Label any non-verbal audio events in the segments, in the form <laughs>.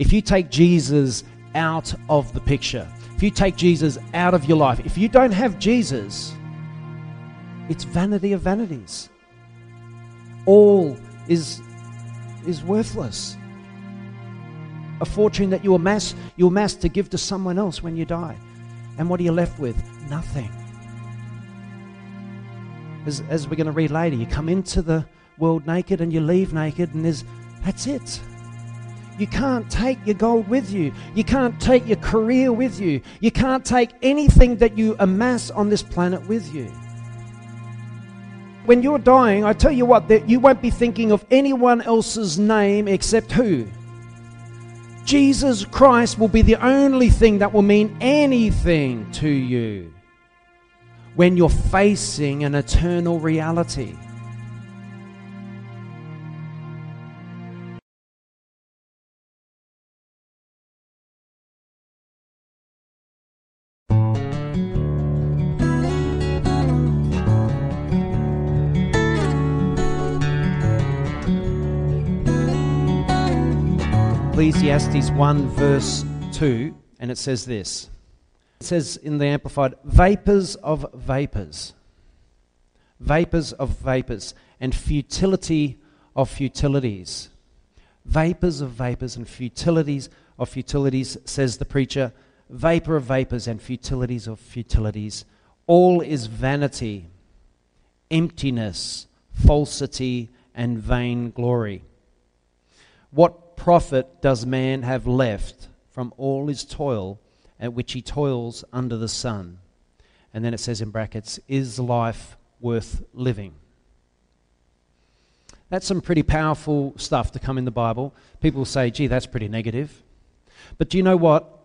if you take Jesus out of the picture, if you take Jesus out of your life, if you don't have Jesus, it's vanity of vanities. All is, is worthless. A fortune that you amass, you amass to give to someone else when you die. And what are you left with? Nothing. As, as we're going to read later, you come into the world naked and you leave naked, and there's that's it. You can't take your gold with you. You can't take your career with you. You can't take anything that you amass on this planet with you. When you're dying, I tell you what, that you won't be thinking of anyone else's name except who? Jesus Christ will be the only thing that will mean anything to you when you're facing an eternal reality. Ecclesiastes 1, verse 2, and it says this. It says in the Amplified, vapors of vapors, vapors of vapors, and futility of futilities. Vapors of vapors and futilities of futilities, says the preacher. Vapor of vapors and futilities of futilities. All is vanity, emptiness, falsity, and vain glory. What profit does man have left from all his toil at which he toils under the sun? And then it says in brackets, is life worth living? That's some pretty powerful stuff to come in the Bible. People say, gee, that's pretty negative. But do you know what?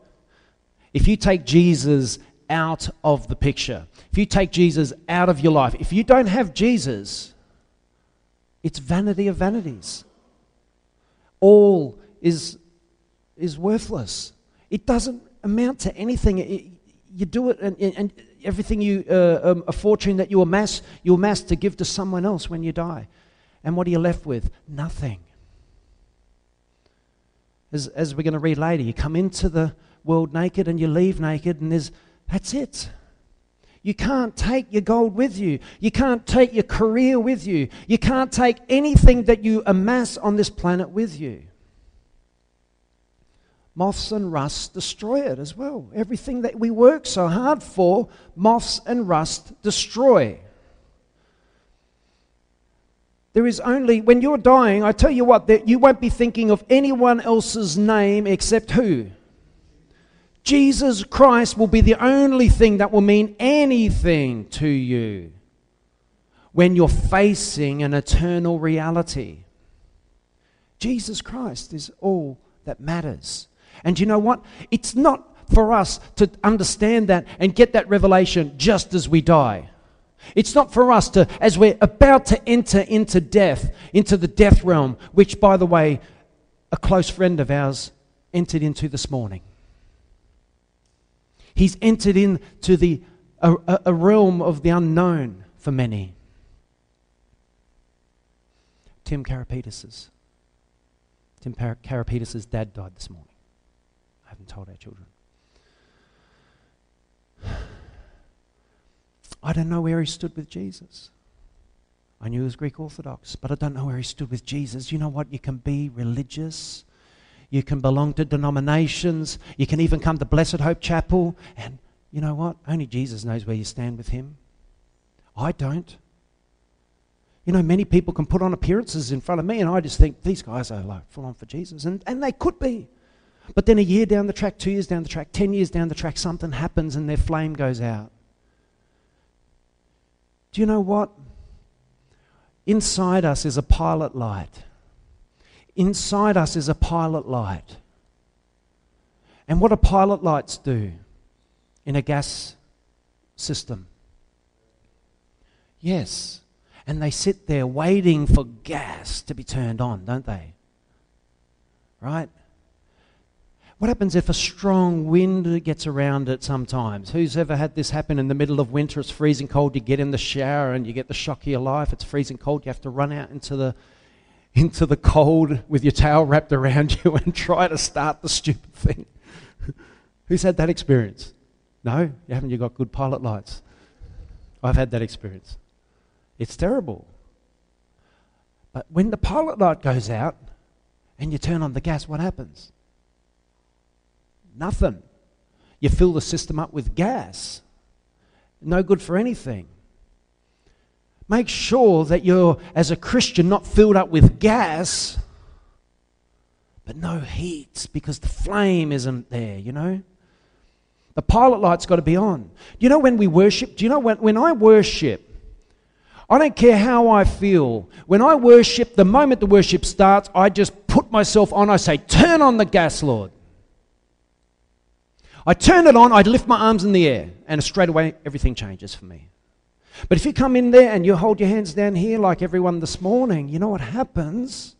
If you take Jesus out of the picture, if you take Jesus out of your life, if you don't have Jesus, it's vanity of vanities all is, is worthless. It doesn't amount to anything. It, you do it, and, and everything you, uh, um, a fortune that you amass, you amass to give to someone else when you die. And what are you left with? Nothing. As, as we're going to read later, you come into the world naked and you leave naked, and there's, that's it. You can't take your gold with you. You can't take your career with you. You can't take anything that you amass on this planet with you. Moths and rust destroy it as well. Everything that we work so hard for, moths and rust destroy. There is only, when you're dying, I tell you what, that you won't be thinking of anyone else's name except who? Jesus Christ will be the only thing that will mean anything to you when you're facing an eternal reality. Jesus Christ is all that matters. And you know what? It's not for us to understand that and get that revelation just as we die. It's not for us to, as we're about to enter into death, into the death realm, which, by the way, a close friend of ours entered into this morning. He's entered into the, a, a realm of the unknown for many. Tim Karapetis' Tim Karapetis' dad died this morning. I haven't told our children. I don't know where he stood with Jesus. I knew he was Greek Orthodox, but I don't know where he stood with Jesus. You know what? You can be religious you can belong to denominations. You can even come to Blessed Hope Chapel. And you know what? Only Jesus knows where you stand with Him. I don't. You know, many people can put on appearances in front of me, and I just think these guys are like full on for Jesus. And, and they could be. But then a year down the track, two years down the track, ten years down the track, something happens and their flame goes out. Do you know what? Inside us is a pilot light. Inside us is a pilot light. And what do pilot lights do in a gas system? Yes. And they sit there waiting for gas to be turned on, don't they? Right? What happens if a strong wind gets around it sometimes? Who's ever had this happen in the middle of winter? It's freezing cold. You get in the shower and you get the shock of your life. It's freezing cold. You have to run out into the into the cold with your towel wrapped around you and try to start the stupid thing. <laughs> Who's had that experience? No? You haven't? You got good pilot lights? I've had that experience. It's terrible. But when the pilot light goes out and you turn on the gas, what happens? Nothing. You fill the system up with gas. No good for anything. Make sure that you're, as a Christian, not filled up with gas, but no heat because the flame isn't there, you know? The pilot light's got to be on. You know when we worship? Do you know when, when I worship, I don't care how I feel. When I worship, the moment the worship starts, I just put myself on. I say, Turn on the gas, Lord. I turn it on, I lift my arms in the air, and straight away everything changes for me. But if you come in there and you hold your hands down here like everyone this morning, you know what happens?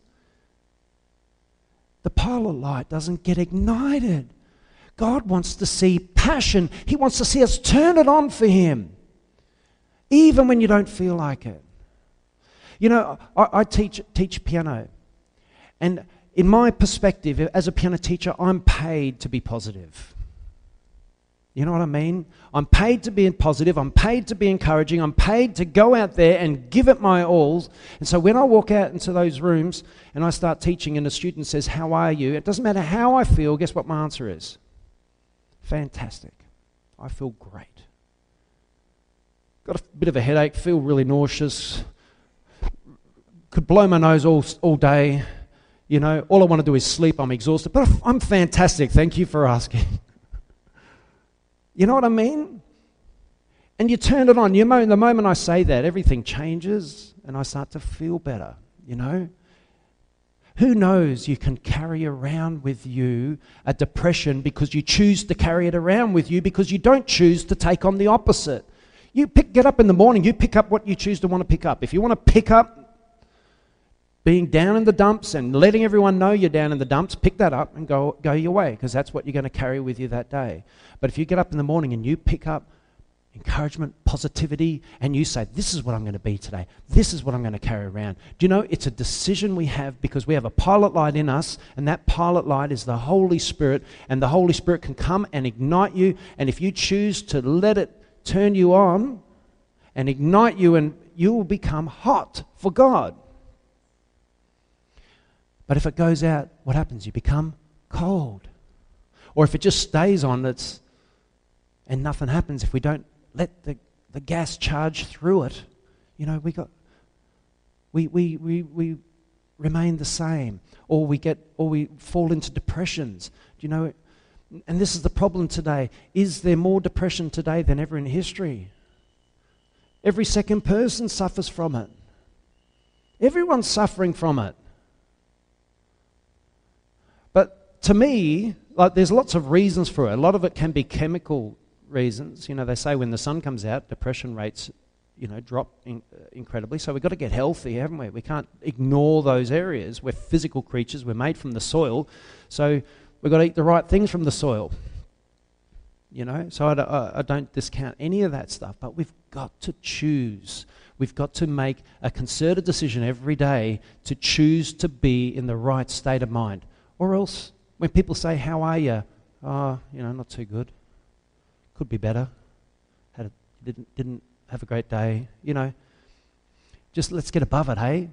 The pilot light doesn't get ignited. God wants to see passion. He wants to see us turn it on for Him, even when you don't feel like it. You know, I, I teach, teach piano, and in my perspective, as a piano teacher, I'm paid to be positive. You know what I mean? I'm paid to be positive. I'm paid to be encouraging. I'm paid to go out there and give it my all. And so when I walk out into those rooms and I start teaching and a student says, How are you? It doesn't matter how I feel. Guess what my answer is? Fantastic. I feel great. Got a bit of a headache, feel really nauseous. Could blow my nose all, all day. You know, all I want to do is sleep. I'm exhausted. But I'm fantastic. Thank you for asking. <laughs> You know what I mean? And you turn it on. You know, the moment I say that, everything changes and I start to feel better, you know? Who knows you can carry around with you a depression because you choose to carry it around with you because you don't choose to take on the opposite. You pick, get up in the morning, you pick up what you choose to want to pick up. If you want to pick up being down in the dumps and letting everyone know you're down in the dumps, pick that up and go, go your way because that's what you're going to carry with you that day. But if you get up in the morning and you pick up encouragement, positivity, and you say, This is what I'm going to be today, this is what I'm going to carry around. Do you know it's a decision we have because we have a pilot light in us, and that pilot light is the Holy Spirit, and the Holy Spirit can come and ignite you. And if you choose to let it turn you on and ignite you, and you will become hot for God. But if it goes out, what happens? You become cold. Or if it just stays on, it's, and nothing happens, if we don't let the, the gas charge through it, you know, we got, we, we, we, we remain the same. Or we get, or we fall into depressions. Do you know, and this is the problem today. Is there more depression today than ever in history? Every second person suffers from it. Everyone's suffering from it to me, like there's lots of reasons for it. A lot of it can be chemical reasons. You know, they say when the sun comes out, depression rates, you know, drop in, uh, incredibly. So we've got to get healthy, haven't we? We can't ignore those areas. We're physical creatures. We're made from the soil, so we've got to eat the right things from the soil. You know, so I, I don't discount any of that stuff, but we've got to choose. We've got to make a concerted decision every day to choose to be in the right state of mind, or else when people say, How are you? Oh, you know, not too good. Could be better. Had a, didn't, didn't have a great day. You know, just let's get above it, hey?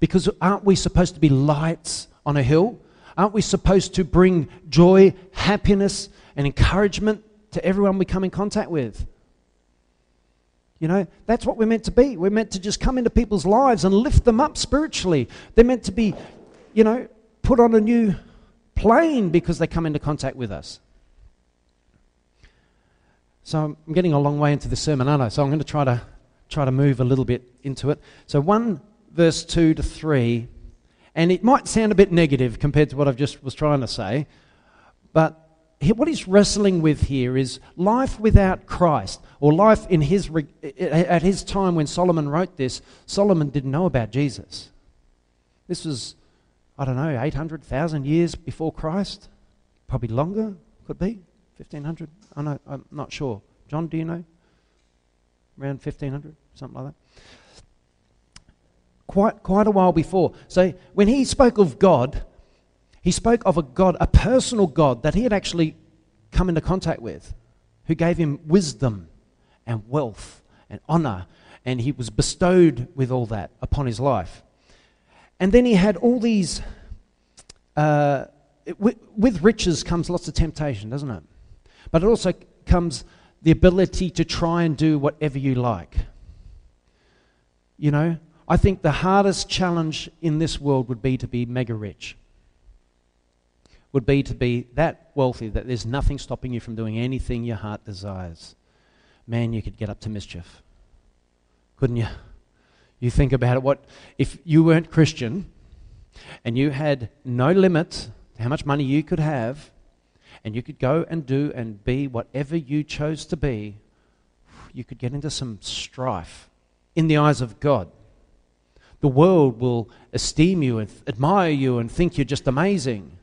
Because aren't we supposed to be lights on a hill? Aren't we supposed to bring joy, happiness, and encouragement to everyone we come in contact with? You know, that's what we're meant to be. We're meant to just come into people's lives and lift them up spiritually. They're meant to be, you know, put on a new plane because they come into contact with us. So I'm getting a long way into the sermon, aren't I? So I'm going to try to try to move a little bit into it. So 1 verse 2 to 3, and it might sound a bit negative compared to what I've just was trying to say, but what he's wrestling with here is life without Christ, or life in his at his time when Solomon wrote this. Solomon didn't know about Jesus. This was I don't know, 800,000 years before Christ? Probably longer, could be. 1500? I know, I'm not sure. John, do you know? Around 1500, something like that. quite, quite a while before. So when he spoke of God, he spoke of a God, a personal God that he had actually come into contact with, who gave him wisdom and wealth and honor, and he was bestowed with all that upon his life. And then he had all these. Uh, with, with riches comes lots of temptation, doesn't it? But it also comes the ability to try and do whatever you like. You know, I think the hardest challenge in this world would be to be mega rich. Would be to be that wealthy that there's nothing stopping you from doing anything your heart desires. Man, you could get up to mischief. Couldn't you? You think about it. What if you weren't Christian and you had no limit to how much money you could have, and you could go and do and be whatever you chose to be, you could get into some strife in the eyes of God. The world will esteem you and admire you and think you're just amazing.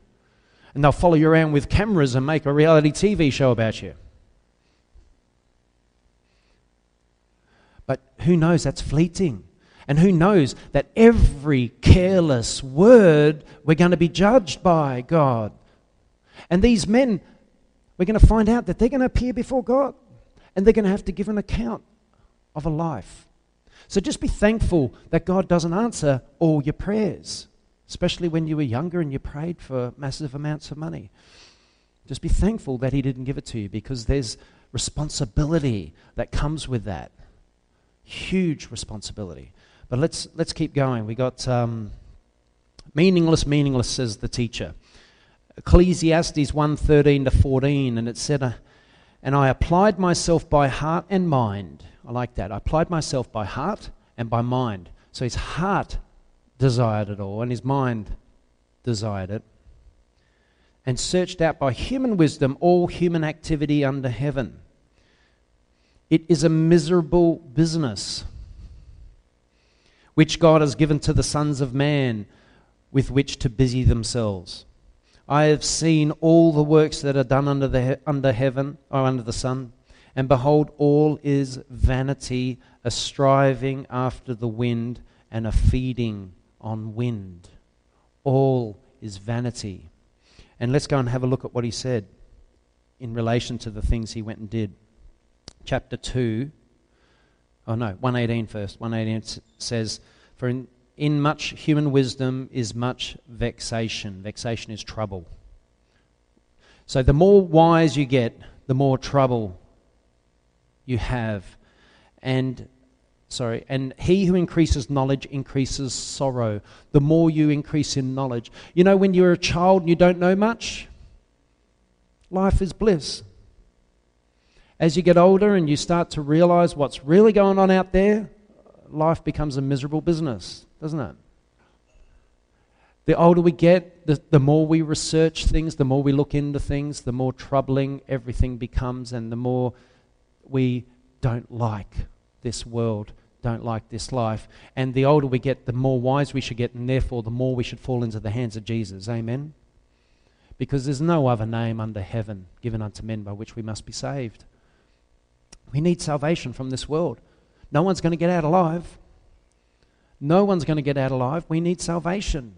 And they'll follow you around with cameras and make a reality TV show about you. But who knows? That's fleeting. And who knows that every careless word we're going to be judged by God. And these men, we're going to find out that they're going to appear before God and they're going to have to give an account of a life. So just be thankful that God doesn't answer all your prayers, especially when you were younger and you prayed for massive amounts of money. Just be thankful that He didn't give it to you because there's responsibility that comes with that. Huge responsibility. But let's, let's keep going. We got um, meaningless, meaningless, says the teacher. Ecclesiastes 1:13 to 14, and it said, uh, And I applied myself by heart and mind. I like that. I applied myself by heart and by mind. So his heart desired it all, and his mind desired it. And searched out by human wisdom all human activity under heaven. It is a miserable business which God has given to the sons of man with which to busy themselves. I have seen all the works that are done under, the, under heaven or under the sun, and behold, all is vanity, a striving after the wind, and a feeding on wind. All is vanity. And let's go and have a look at what he said in relation to the things he went and did. Chapter 2, Oh no, 118 first. 118 says, For in, in much human wisdom is much vexation. Vexation is trouble. So the more wise you get, the more trouble you have. And sorry, and he who increases knowledge increases sorrow. The more you increase in knowledge. You know, when you're a child and you don't know much, life is bliss. As you get older and you start to realize what's really going on out there, life becomes a miserable business, doesn't it? The older we get, the, the more we research things, the more we look into things, the more troubling everything becomes, and the more we don't like this world, don't like this life. And the older we get, the more wise we should get, and therefore the more we should fall into the hands of Jesus. Amen? Because there's no other name under heaven given unto men by which we must be saved. We need salvation from this world. No one's going to get out alive. No one's going to get out alive. We need salvation.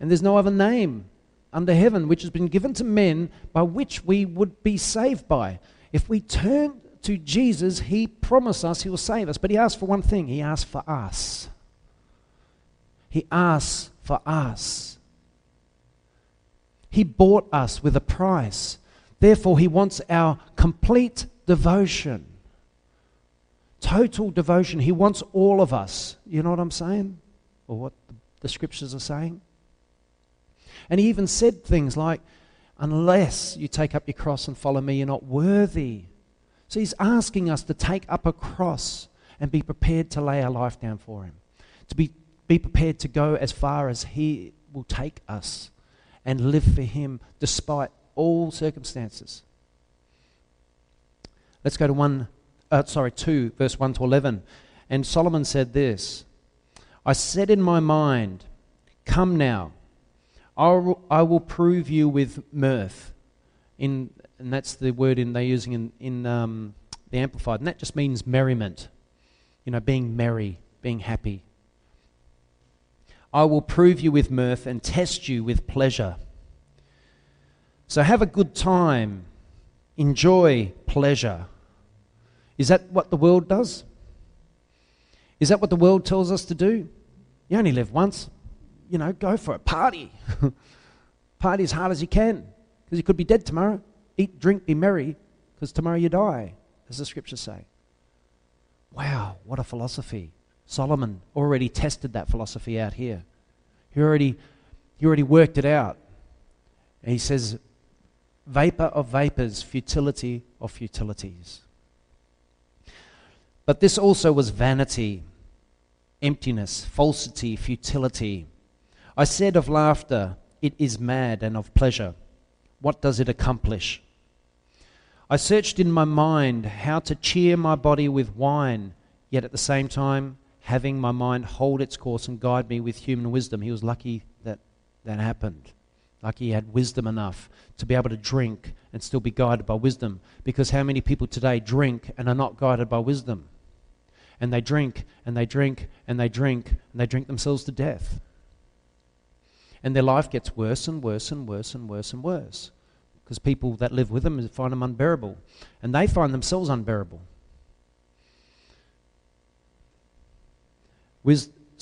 And there's no other name under heaven which has been given to men by which we would be saved by. If we turn to Jesus, he promised us he will save us. But he asked for one thing he asked for us. He asks for us. He bought us with a price. Therefore, he wants our complete devotion. Total devotion. He wants all of us. You know what I'm saying? Or what the scriptures are saying? And he even said things like, Unless you take up your cross and follow me, you're not worthy. So he's asking us to take up a cross and be prepared to lay our life down for him, to be, be prepared to go as far as he will take us and live for him despite all circumstances. Let's go to 1, uh, sorry, 2, verse 1 to 11. And Solomon said this I said in my mind, Come now, I will, I will prove you with mirth. In, and that's the word in, they're using in, in um, the Amplified. And that just means merriment. You know, being merry, being happy. I will prove you with mirth and test you with pleasure. So have a good time. Enjoy pleasure. Is that what the world does? Is that what the world tells us to do? You only live once. You know, go for a Party. <laughs> Party as hard as you can because you could be dead tomorrow. Eat, drink, be merry because tomorrow you die, as the scriptures say. Wow, what a philosophy. Solomon already tested that philosophy out here. He already, he already worked it out. And he says, vapor of vapors, futility of futilities. But this also was vanity, emptiness, falsity, futility. I said of laughter, it is mad, and of pleasure, what does it accomplish? I searched in my mind how to cheer my body with wine, yet at the same time having my mind hold its course and guide me with human wisdom. He was lucky that that happened. Lucky he had wisdom enough to be able to drink and still be guided by wisdom. Because how many people today drink and are not guided by wisdom? And they drink and they drink and they drink and they drink themselves to death. And their life gets worse and worse and worse and worse and worse because people that live with them find them unbearable. And they find themselves unbearable.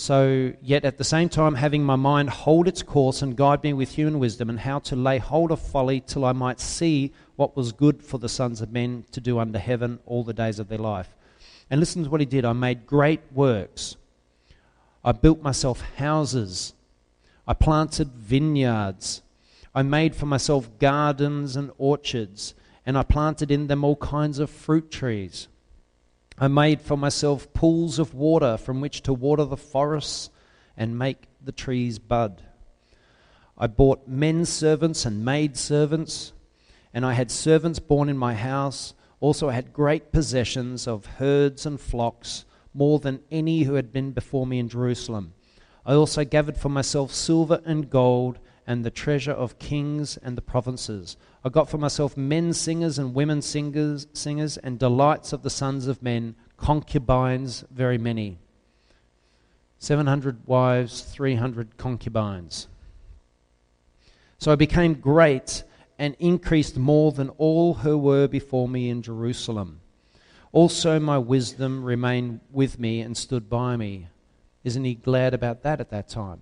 So, yet at the same time, having my mind hold its course and guide me with human wisdom, and how to lay hold of folly till I might see what was good for the sons of men to do under heaven all the days of their life. And listen to what he did. I made great works. I built myself houses. I planted vineyards. I made for myself gardens and orchards, and I planted in them all kinds of fruit trees. I made for myself pools of water from which to water the forests and make the trees bud. I bought men servants and maid servants, and I had servants born in my house. Also, I had great possessions of herds and flocks, more than any who had been before me in Jerusalem. I also gathered for myself silver and gold and the treasure of kings and the provinces. I got for myself men singers and women singers, singers and delights of the sons of men, concubines very many. 700 wives, 300 concubines. So I became great and increased more than all who were before me in Jerusalem. Also, my wisdom remained with me and stood by me. Isn't he glad about that at that time?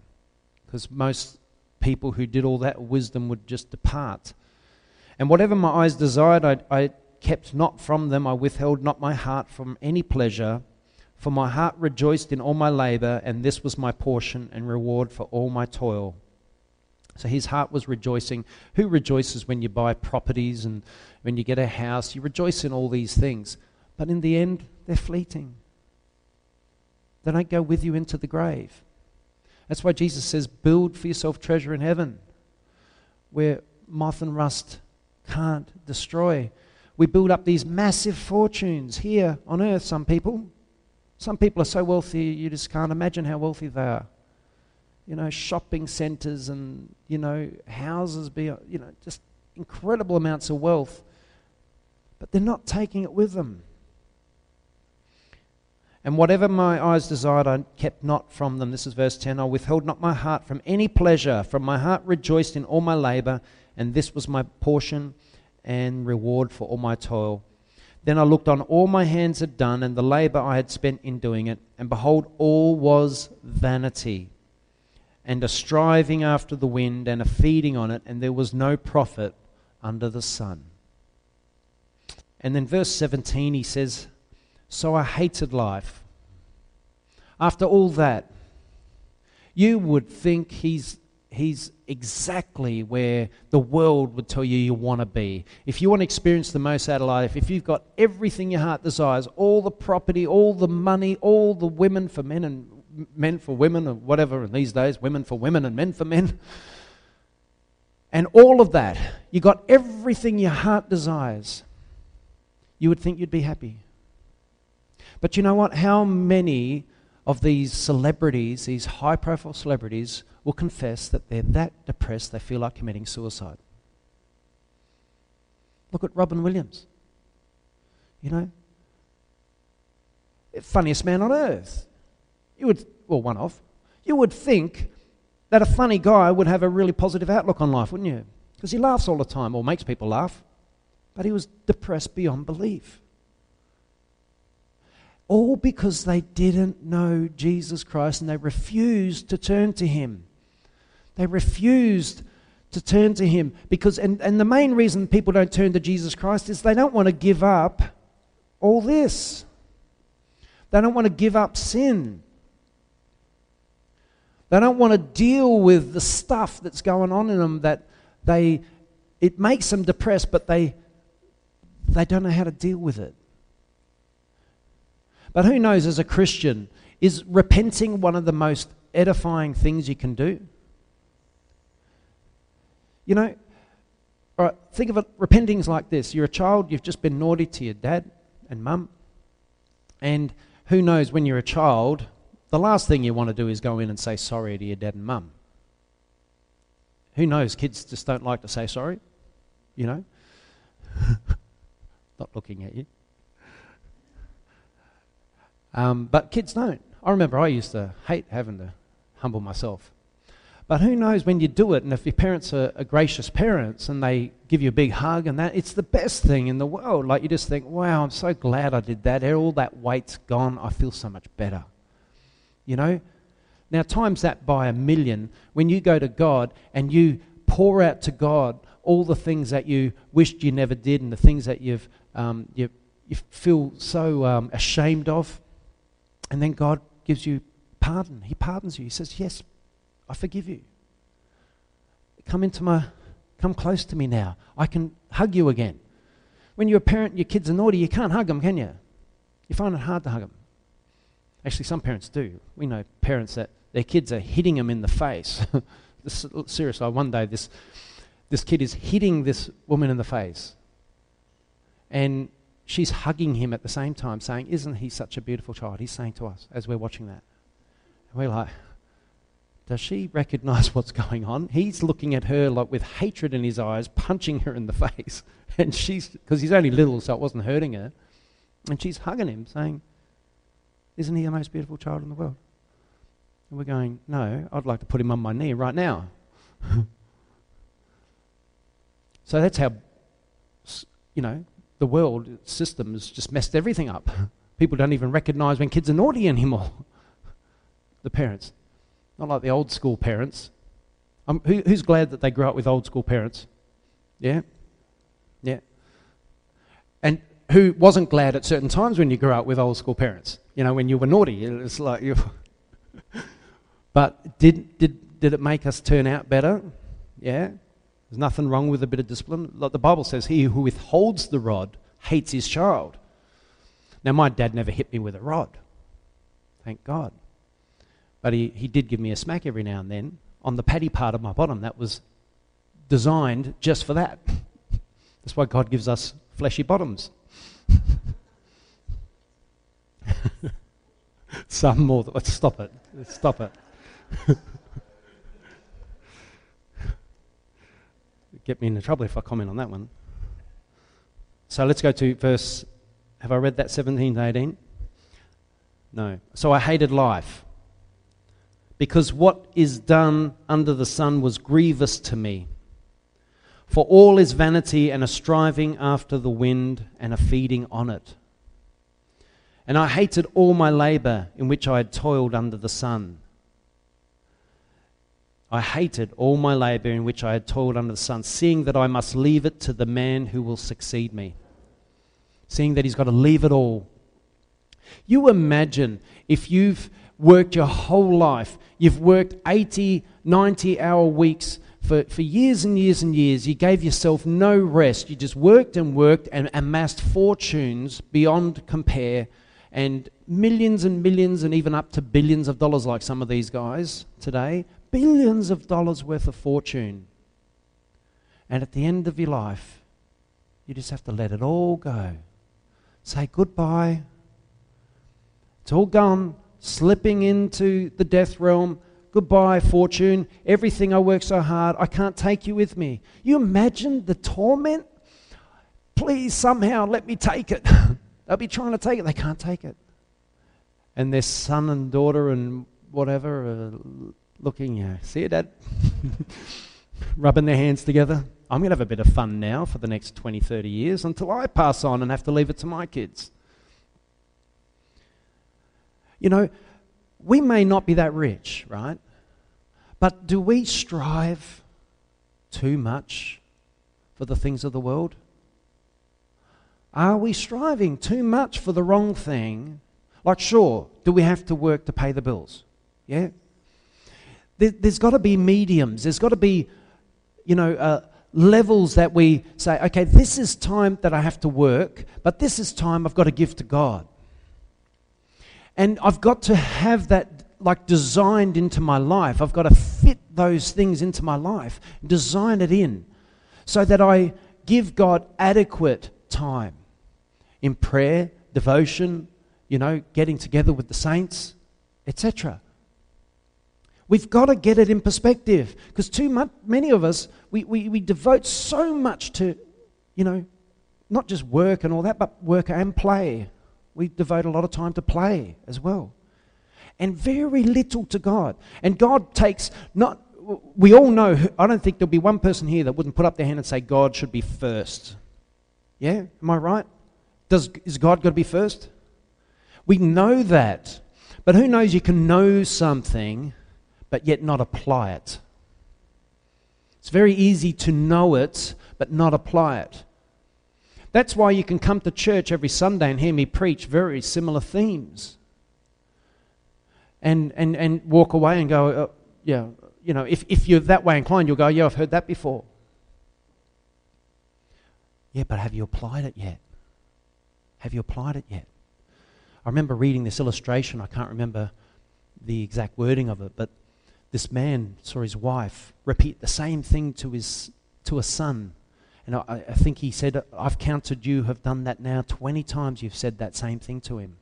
Because most people who did all that wisdom would just depart. And whatever my eyes desired, I, I kept not from them. I withheld not my heart from any pleasure. For my heart rejoiced in all my labor, and this was my portion and reward for all my toil. So his heart was rejoicing. Who rejoices when you buy properties and when you get a house? You rejoice in all these things. But in the end, they're fleeting. They don't go with you into the grave. That's why Jesus says, build for yourself treasure in heaven where moth and rust can't destroy. We build up these massive fortunes here on earth, some people. Some people are so wealthy you just can't imagine how wealthy they are. You know, shopping centers and, you know, houses, be, you know, just incredible amounts of wealth. But they're not taking it with them. And whatever my eyes desired, I kept not from them. This is verse 10. I withheld not my heart from any pleasure, from my heart rejoiced in all my labor, and this was my portion and reward for all my toil. Then I looked on all my hands had done, and the labor I had spent in doing it, and behold, all was vanity, and a striving after the wind, and a feeding on it, and there was no profit under the sun. And then verse 17, he says, so I hated life. After all that, you would think he's, he's exactly where the world would tell you you want to be. If you want to experience the most out of life, if you've got everything your heart desires, all the property, all the money, all the women for men and men for women, or whatever, in these days, women for women and men for men, and all of that, you got everything your heart desires, you would think you'd be happy. But you know what? How many of these celebrities, these high profile celebrities, will confess that they're that depressed they feel like committing suicide? Look at Robin Williams. You know? Funniest man on earth. You would, well, one of. You would think that a funny guy would have a really positive outlook on life, wouldn't you? Because he laughs all the time or makes people laugh. But he was depressed beyond belief. All because they didn't know Jesus Christ and they refused to turn to him. They refused to turn to him because and, and the main reason people don't turn to Jesus Christ is they don't want to give up all this. They don't want to give up sin. They don't want to deal with the stuff that's going on in them that they it makes them depressed, but they they don't know how to deal with it. But who knows, as a Christian, is repenting one of the most edifying things you can do? You know, all right, think of it, repenting's like this. You're a child, you've just been naughty to your dad and mum. And who knows, when you're a child, the last thing you want to do is go in and say sorry to your dad and mum. Who knows, kids just don't like to say sorry, you know? <laughs> Not looking at you. Um, but kids don't. I remember I used to hate having to humble myself. But who knows when you do it, and if your parents are, are, gracious parents and they give you a big hug and that, it's the best thing in the world. Like you just think, wow, I'm so glad I did that. All that weight's gone. I feel so much better. You know? Now, times that by a million, when you go to God and you pour out to God all the things that you wished you never did and the things that you've, um, you, you feel so um, ashamed of, and then God gives you pardon. He pardons you. He says, Yes, I forgive you. Come into my, come close to me now. I can hug you again. When you're a parent, your kids are naughty, you can't hug them, can you? You find it hard to hug them. Actually, some parents do. We know parents that their kids are hitting them in the face. <laughs> seriously, one day this, this kid is hitting this woman in the face. And she's hugging him at the same time, saying, Isn't he such a beautiful child? He's saying to us as we're watching that. And we're like, does she recognize <laughs> what's going on? He's looking at her like with hatred in his eyes, punching her in the <laughs> face. And she's, because he's only little, so it wasn't hurting her. And she's hugging him, saying, Isn't he the most beautiful child in the world? And we're going, No, I'd like to put him on my knee right now. <laughs> so that's how, you know, the world system has just messed everything up. People don't even recognize when kids are naughty anymore. the parents. Not like the old school parents. Um, who, who's glad that they grew up with old school parents? Yeah? Yeah. And who wasn't glad at certain times when you grew up with old school parents? You know, when you were naughty. It's like you. <laughs> but did, did, did it make us turn out better? Yeah. There's nothing wrong with a bit of discipline. Like the Bible says, he who withholds the rod hates his child. Now, my dad never hit me with a rod. Thank God. But he, he did give me a smack every now and then on the paddy part of my bottom that was designed just for that. <laughs> That's why God gives us fleshy bottoms. <laughs> Some more. Let's stop it. Stop it. <laughs> Get me into trouble if I comment on that one. So let's go to verse. Have I read that 17 to 18? No. So I hated life because what is done under the sun was grievous to me. For all is vanity and a striving after the wind and a feeding on it. And I hated all my labor in which I had toiled under the sun. I hated all my labor in which I had toiled under the sun, seeing that I must leave it to the man who will succeed me. Seeing that he's got to leave it all. You imagine if you've worked your whole life. You've worked 80, 90 hour weeks for, for years and years and years. You gave yourself no rest. You just worked and worked and amassed fortunes beyond compare and millions and millions and even up to billions of dollars, like some of these guys today. Billions of dollars worth of fortune. And at the end of your life, you just have to let it all go. Say goodbye. It's all gone slipping into the death realm. Goodbye, fortune. Everything I worked so hard, I can't take you with me. You imagine the torment? Please, somehow, let me take it. <laughs> They'll be trying to take it, they can't take it. And their son and daughter and whatever are looking, yeah, see it, Dad? <laughs> Rubbing their hands together. I'm going to have a bit of fun now for the next 20, 30 years until I pass on and have to leave it to my kids. You know, we may not be that rich, right? But do we strive too much for the things of the world? Are we striving too much for the wrong thing? Like, sure, do we have to work to pay the bills? Yeah? There, has got to be mediums. There's got to be, you know, uh, levels that we say, okay, this is time that I have to work, but this is time I've got to give to God. And I've got to have that like designed into my life. I've got to fit those things into my life, design it in, so that I give God adequate time in prayer, devotion, you know, getting together with the saints, etc. We've got to get it in perspective because too much, many of us, we, we, we devote so much to, you know, not just work and all that, but work and play. We devote a lot of time to play as well. And very little to God. And God takes not, we all know, I don't think there'll be one person here that wouldn't put up their hand and say God should be first. Yeah? Am I right? Does, is God got to be first? We know that. But who knows you can know something but yet not apply it. It's very easy to know it but not apply it. That's why you can come to church every Sunday and hear me preach very similar themes. And, and, and walk away and go, uh, yeah, you know, if, if you're that way inclined, you'll go, yeah, I've heard that before. Yeah, but have you applied it yet? Have you applied it yet? I remember reading this illustration. I can't remember the exact wording of it, but this man saw his wife repeat the same thing to, his, to a son. And I, I think he said, I've counted you have done that now 20 times you've said that same thing to him.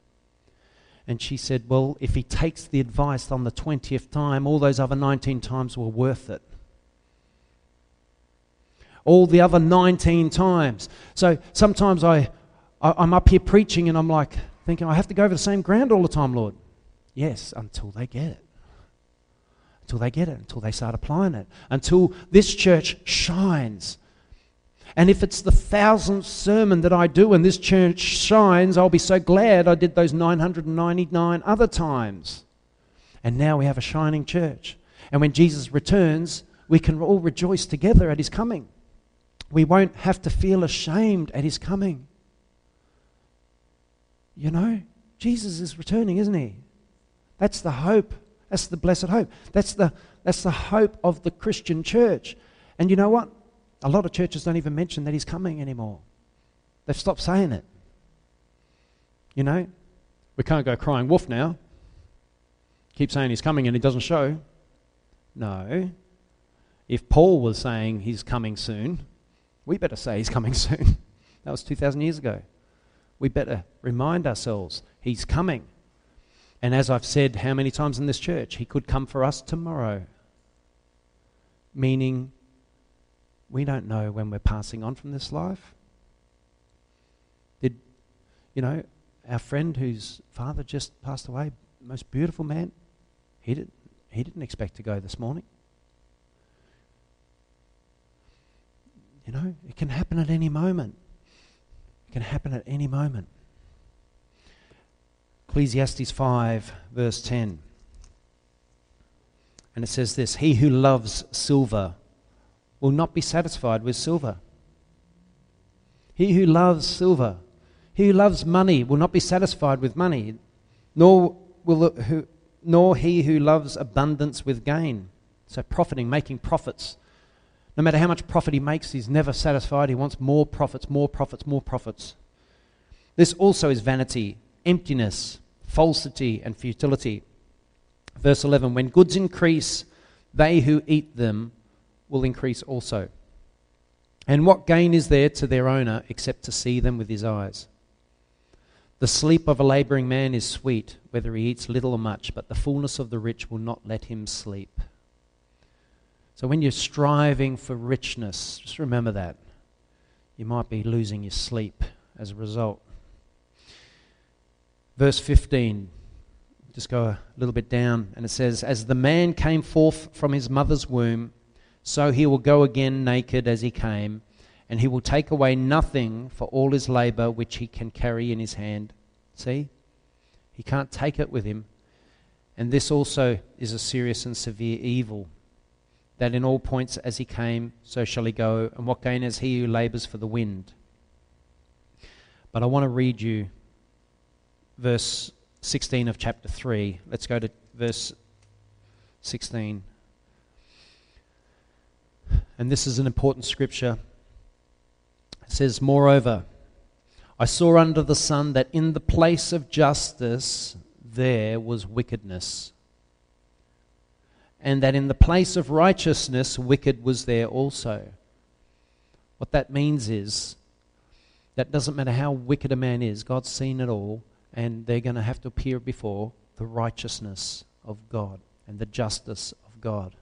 And she said, Well, if he takes the advice on the 20th time, all those other 19 times were worth it. All the other 19 times. So sometimes I, I, I'm up here preaching and I'm like thinking, I have to go over the same ground all the time, Lord. Yes, until they get it until they get it, until they start applying it, until this church shines. And if it's the thousandth sermon that I do and this church shines, I'll be so glad I did those 999 other times. And now we have a shining church. And when Jesus returns, we can all rejoice together at his coming. We won't have to feel ashamed at his coming. You know, Jesus is returning, isn't he? That's the hope that's the blessed hope. That's the, that's the hope of the Christian church. And you know what? A lot of churches don't even mention that he's coming anymore. They've stopped saying it. You know? We can't go crying wolf now. Keep saying he's coming and he doesn't show. No. If Paul was saying he's coming soon, we better say he's coming <laughs> soon. that was 2,000 years ago. We better remind ourselves he's coming. And as I've said how many times in this church, He could come for us tomorrow. Meaning, we don't know when we're passing on from this life. Did, you know, our friend whose father just passed away, most beautiful man, he, did, he didn't expect to go this morning. You know, it can happen at any moment. It can happen at any moment. Ecclesiastes 5, verse 10. And it says this He who loves silver will not be satisfied with silver. He who loves silver, he who loves money will not be satisfied with money, nor, will who, nor he who loves abundance with gain. So, profiting, making profits. No matter how much profit he makes, he's never satisfied. He wants more profits, more profits, more profits. This also is vanity, emptiness, falsity, and futility. Verse 11 When goods increase, they who eat them will increase also. And what gain is there to their owner except to see them with his eyes? The sleep of a laboring man is sweet, whether he eats little or much, but the fullness of the rich will not let him sleep. So when you're striving for richness, just remember that. You might be losing your sleep as a result. Verse 15 just go a little bit down, and it says, As the man came forth from his mother's womb, so he will go again naked as he came, and he will take away nothing for all his labor which he can carry in his hand. See? He can't take it with him. And this also is a serious and severe evil. That in all points as he came, so shall he go, and what gain is he who labors for the wind? But I want to read you verse 16 of chapter 3. Let's go to verse 16. And this is an important scripture. It says, Moreover, I saw under the sun that in the place of justice there was wickedness, and that in the place of righteousness wicked was there also. What that means is that doesn't matter how wicked a man is, God's seen it all and they're going to have to appear before the righteousness of God and the justice of God.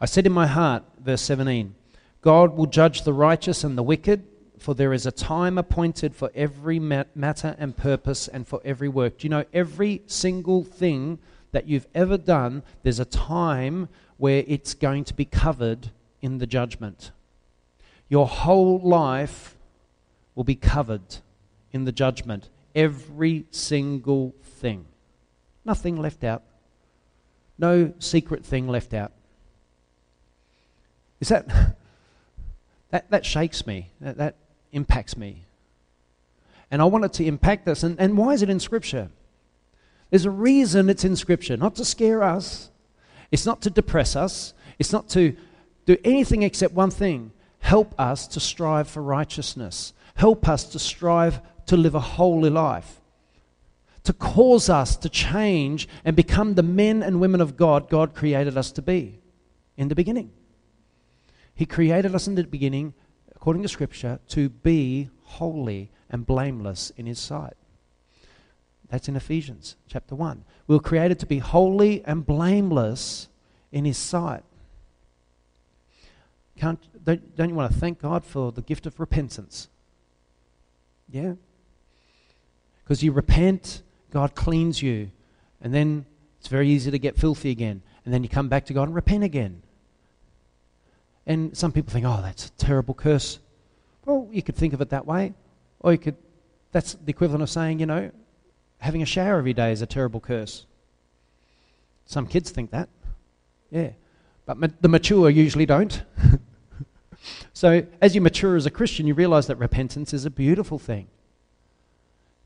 I said in my heart, verse 17, God will judge the righteous and the wicked, for there is a time appointed for every matter and purpose and for every work. Do you know every single thing that you've ever done, there's a time where it's going to be covered in the judgment. Your whole life will be covered in the judgment. Every single thing. Nothing left out. No secret thing left out. Is that <laughs> that, that shakes me. That, that impacts me. And I want it to impact us. And, and why is it in Scripture? There's a reason it's in Scripture, not to scare us, it's not to depress us, it's not to do anything except one thing help us to strive for righteousness, help us to strive to live a holy life, to cause us to change and become the men and women of God God created us to be in the beginning. He created us in the beginning, according to Scripture, to be holy and blameless in His sight. That's in Ephesians chapter 1. We were created to be holy and blameless in His sight. Can't, don't, don't you want to thank God for the gift of repentance? Yeah? Because you repent, God cleans you, and then it's very easy to get filthy again. And then you come back to God and repent again. And some people think, oh, that's a terrible curse. Well, you could think of it that way. Or you could, that's the equivalent of saying, you know, having a shower every day is a terrible curse. Some kids think that. Yeah. But ma- the mature usually don't. <laughs> so as you mature as a Christian, you realize that repentance is a beautiful thing.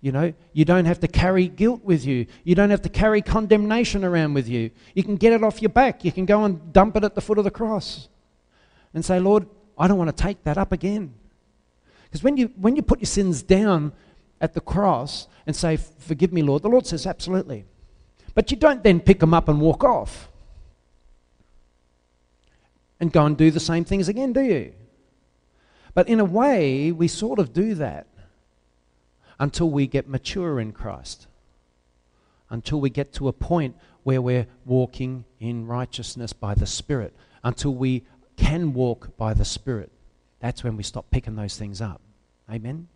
You know, you don't have to carry guilt with you. You don't have to carry condemnation around with you. You can get it off your back. You can go and dump it at the foot of the cross and say, Lord, I don't want to take that up again. Because when you, when you put your sins down at the cross and say, Forgive me, Lord, the Lord says, Absolutely. But you don't then pick them up and walk off and go and do the same things again, do you? But in a way, we sort of do that until we get mature in Christ, until we get to a point where we're walking in righteousness by the Spirit, until we can walk by the Spirit. That's when we stop picking those things up. Amen?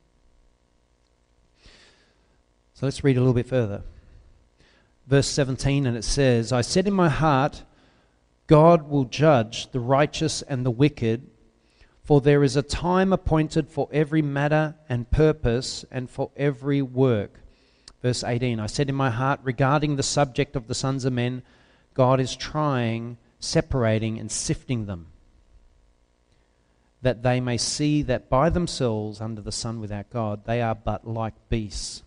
So let's read a little bit further. Verse 17, and it says, I said in my heart, God will judge the righteous and the wicked for there is a time appointed for every matter and purpose and for every work. Verse 18 I said in my heart, regarding the subject of the sons of men, God is trying, separating, and sifting them, that they may see that by themselves, under the sun without God, they are but like beasts.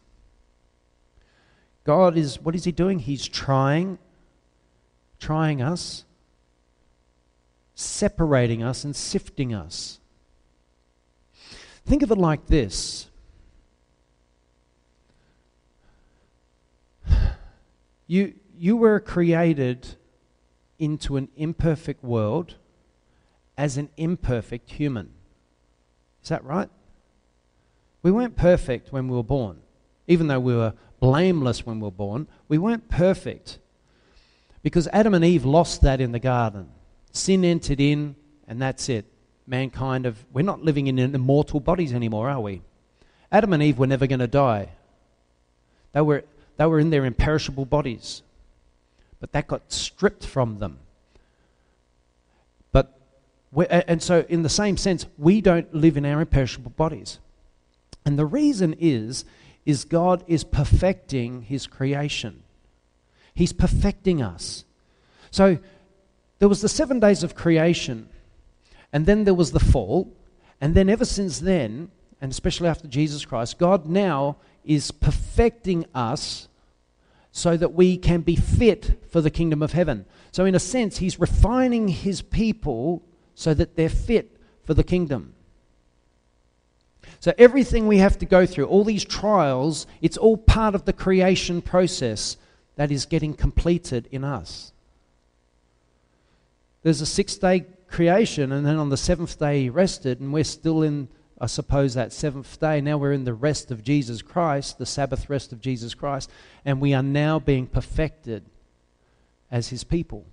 God is, what is He doing? He's trying, trying us separating us and sifting us. Think of it like this <sighs> you, you were created into an imperfect world as an imperfect human. Is that right? We weren't perfect when we were born. Even though we were blameless when we were born, we weren't perfect. Because Adam and Eve lost that in the garden. Sin entered in, and that's it. Mankind of we're not living in immortal bodies anymore, are we? Adam and Eve were never going to die. They were they were in their imperishable bodies. But that got stripped from them. But and so in the same sense, we don't live in our imperishable bodies. And the reason is is God is perfecting his creation. He's perfecting us. So there was the 7 days of creation and then there was the fall and then ever since then and especially after Jesus Christ, God now is perfecting us so that we can be fit for the kingdom of heaven. So, in a sense, He's refining His people so that they're fit for the kingdom. So, everything we have to go through, all these trials, it's all part of the creation process that is getting completed in us. There's a six day creation, and then on the seventh day, He rested, and we're still in I suppose, that seventh day. Now we're in the rest of Jesus Christ, the Sabbath rest of Jesus Christ, and we are now being perfected as his people.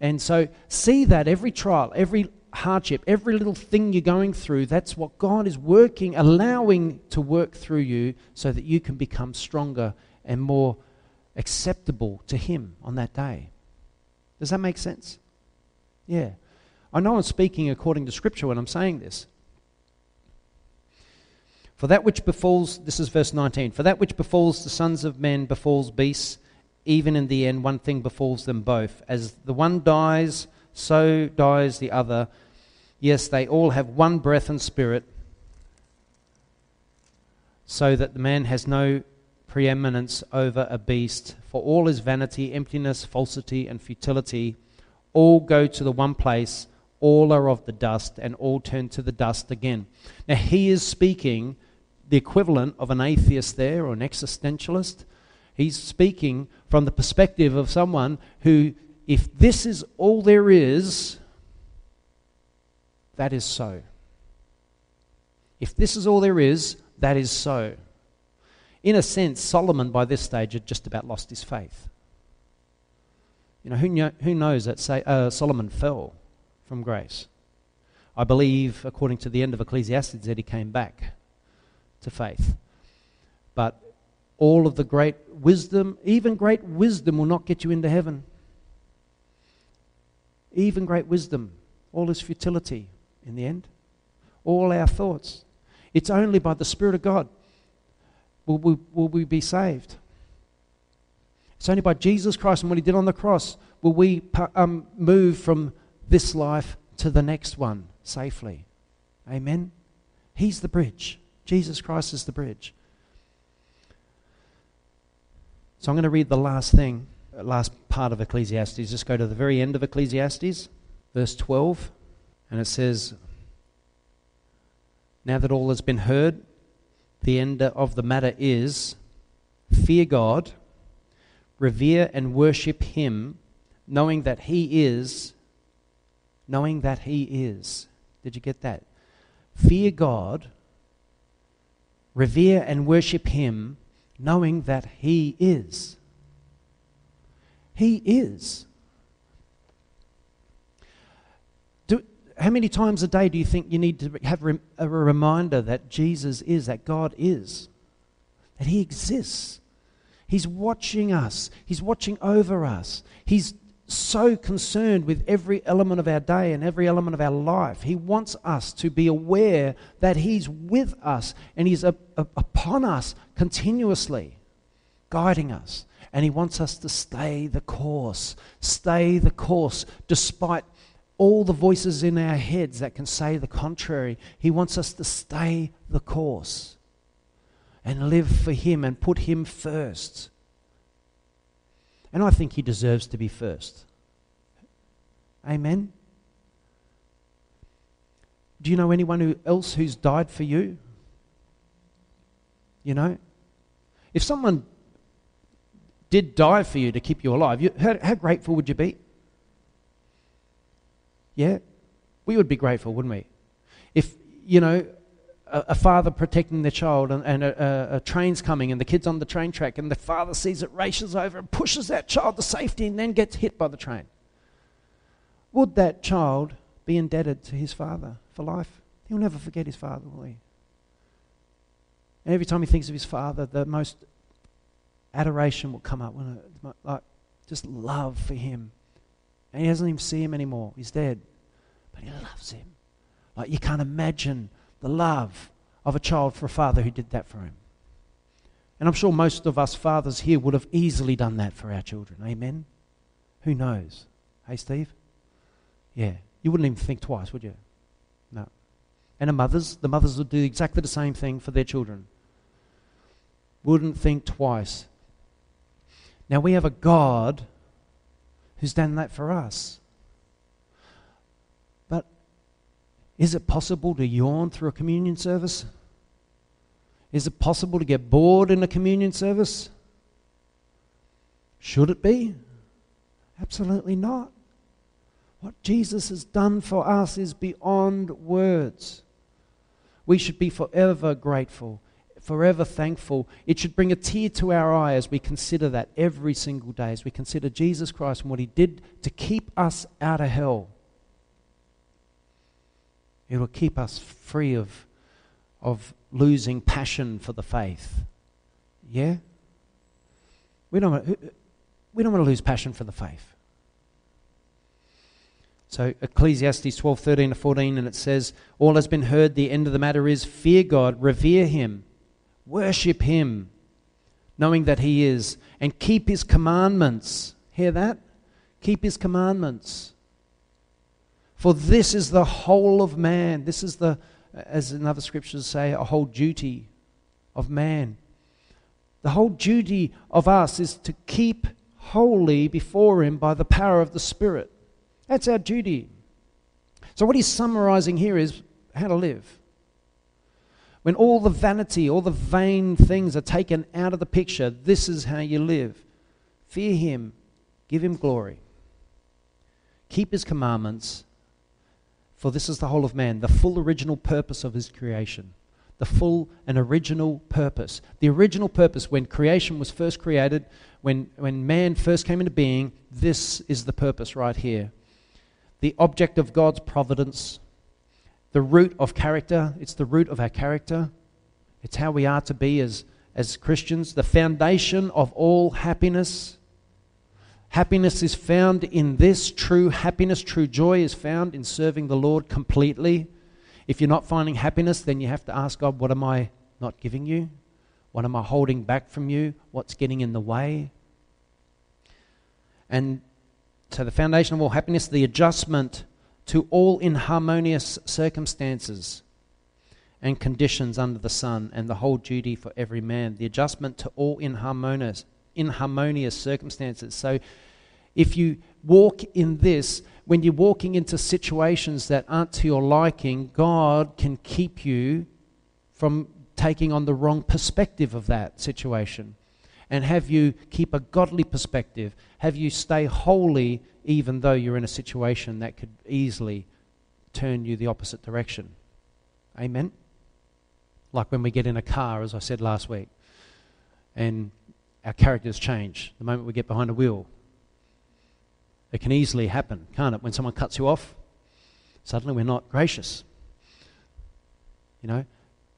And so see that every trial, every hardship, every little thing you're going through, that's what God is working, allowing to work through you so that you can become stronger and more acceptable to Him on that day. Does that make sense? Yeah. I know I'm speaking according to Scripture when I'm saying this. For that which befalls, this is verse 19, for that which befalls the sons of men befalls beasts, even in the end, one thing befalls them both. As the one dies, so dies the other. Yes, they all have one breath and spirit, so that the man has no preeminence over a beast. For all is vanity, emptiness, falsity, and futility. All go to the one place, all are of the dust, and all turn to the dust again. Now, he is speaking the equivalent of an atheist there or an existentialist. He's speaking from the perspective of someone who, if this is all there is, that is so. If this is all there is, that is so. In a sense, Solomon by this stage had just about lost his faith. You know, who, who knows that say, uh, Solomon fell from grace? I believe, according to the end of Ecclesiastes, that he came back to faith. But all of the great wisdom, even great wisdom, will not get you into heaven. Even great wisdom, all is futility in the end. All our thoughts. It's only by the Spirit of God will we, will we be saved. It's only by Jesus Christ and what He did on the cross will we um, move from this life to the next one safely. Amen? He's the bridge. Jesus Christ is the bridge. So I'm going to read the last thing, uh, last part of Ecclesiastes. Just go to the very end of Ecclesiastes, verse 12, and it says, Now that all has been heard, the end of the matter is fear God, revere and worship Him, knowing that He is, knowing that He is. Did you get that? Fear God, revere and worship Him, knowing that He is. He is. Do, how many times a day do you think you need to have a reminder that Jesus is, that God is, that He exists? He's watching us, He's watching over us, He's so concerned with every element of our day and every element of our life. He wants us to be aware that He's with us and He's upon us continuously, guiding us. And He wants us to stay the course, stay the course, despite all the voices in our heads that can say the contrary. He wants us to stay the course and live for Him and put Him first. And I think he deserves to be first. Amen. Do you know anyone who else who's died for you? You know? If someone did die for you to keep you alive, you, how, how grateful would you be? Yeah? We would be grateful, wouldn't we? If, you know, a, father protecting their child and, and a, a, train's coming and the kid's on the train track and the father sees it, races over and pushes that child to safety and then gets hit by the train. Would that child be indebted to his father for life? He'll never forget his father, will he? And every time he thinks of his father, the most adoration will come up, uh, like just love for him. And he doesn't even see him anymore. He's dead. But he loves him. Like you can't imagine the love of a child for a father who did that for him. And I'm sure most of us fathers here would have easily done that for our children. Amen? Who knows? Hey, Steve? Yeah. You wouldn't even think twice, would you? No. And the mothers, the mothers would do exactly the same thing for their children. Wouldn't think twice. Now we have a God who's done that for us. But is it possible to yawn through a communion service? Is it possible to get bored in a communion service? Should it be? Absolutely not. What Jesus has done for us is beyond words. We should be forever grateful, forever thankful. It should bring a tear to our eye as we consider that every single day, as we consider Jesus Christ and what he did to keep us out of hell. It will keep us free of, of losing passion for the faith. Yeah? We don't, want, we don't want to lose passion for the faith. So Ecclesiastes 12, 13 to 14, and it says, All has been heard, the end of the matter is fear God, revere him, worship him, knowing that he is, and keep his commandments. Hear that? Keep his commandments. For this is the whole of man. This is the, as another scriptures say, a whole duty of man. The whole duty of us is to keep holy before him by the power of the Spirit. That's our duty. So, what he's summarizing here is how to live. When all the vanity, all the vain things are taken out of the picture, this is how you live. Fear him, give him glory, keep his commandments, for this is the whole of man, the full original purpose of his creation. The full and original purpose. The original purpose when creation was first created, when, when man first came into being, this is the purpose right here the object of God's providence, the root of character. It's the root of our character. It's how we are to be as, as Christians, the foundation of all happiness. Happiness is found in this. True happiness, true joy is found in serving the Lord completely. If you're not finding happiness, then you have to ask God, What am I not giving you? What am I holding back from you? What's getting in the way? And so, the foundation of all happiness, the adjustment to all inharmonious circumstances and conditions under the sun, and the whole duty for every man. The adjustment to all inharmonious, inharmonious circumstances. So, if you walk in this, when you're walking into situations that aren't to your liking, God can keep you from taking on the wrong perspective of that situation and have you keep a godly perspective, have you stay holy even though you're in a situation that could easily turn you the opposite direction. Amen? Like when we get in a car, as I said last week, and our characters change the moment we get behind a wheel. It can easily happen, can't it? When someone cuts you off, suddenly we're not gracious. You know,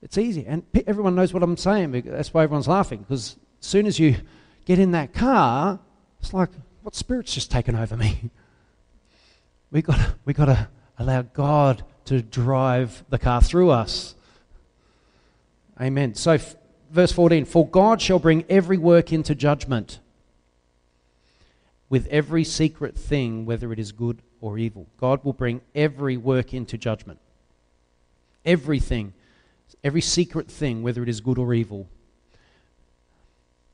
it's easy. And everyone knows what I'm saying. That's why everyone's laughing, because as soon as you get in that car, it's like, what spirit's just taken over me? <laughs> we got we got to allow God to drive the car through us. Amen. So, f- verse 14 For God shall bring every work into judgment with every secret thing, whether it is good or evil. God will bring every work into judgment. Everything, every secret thing, whether it is good or evil.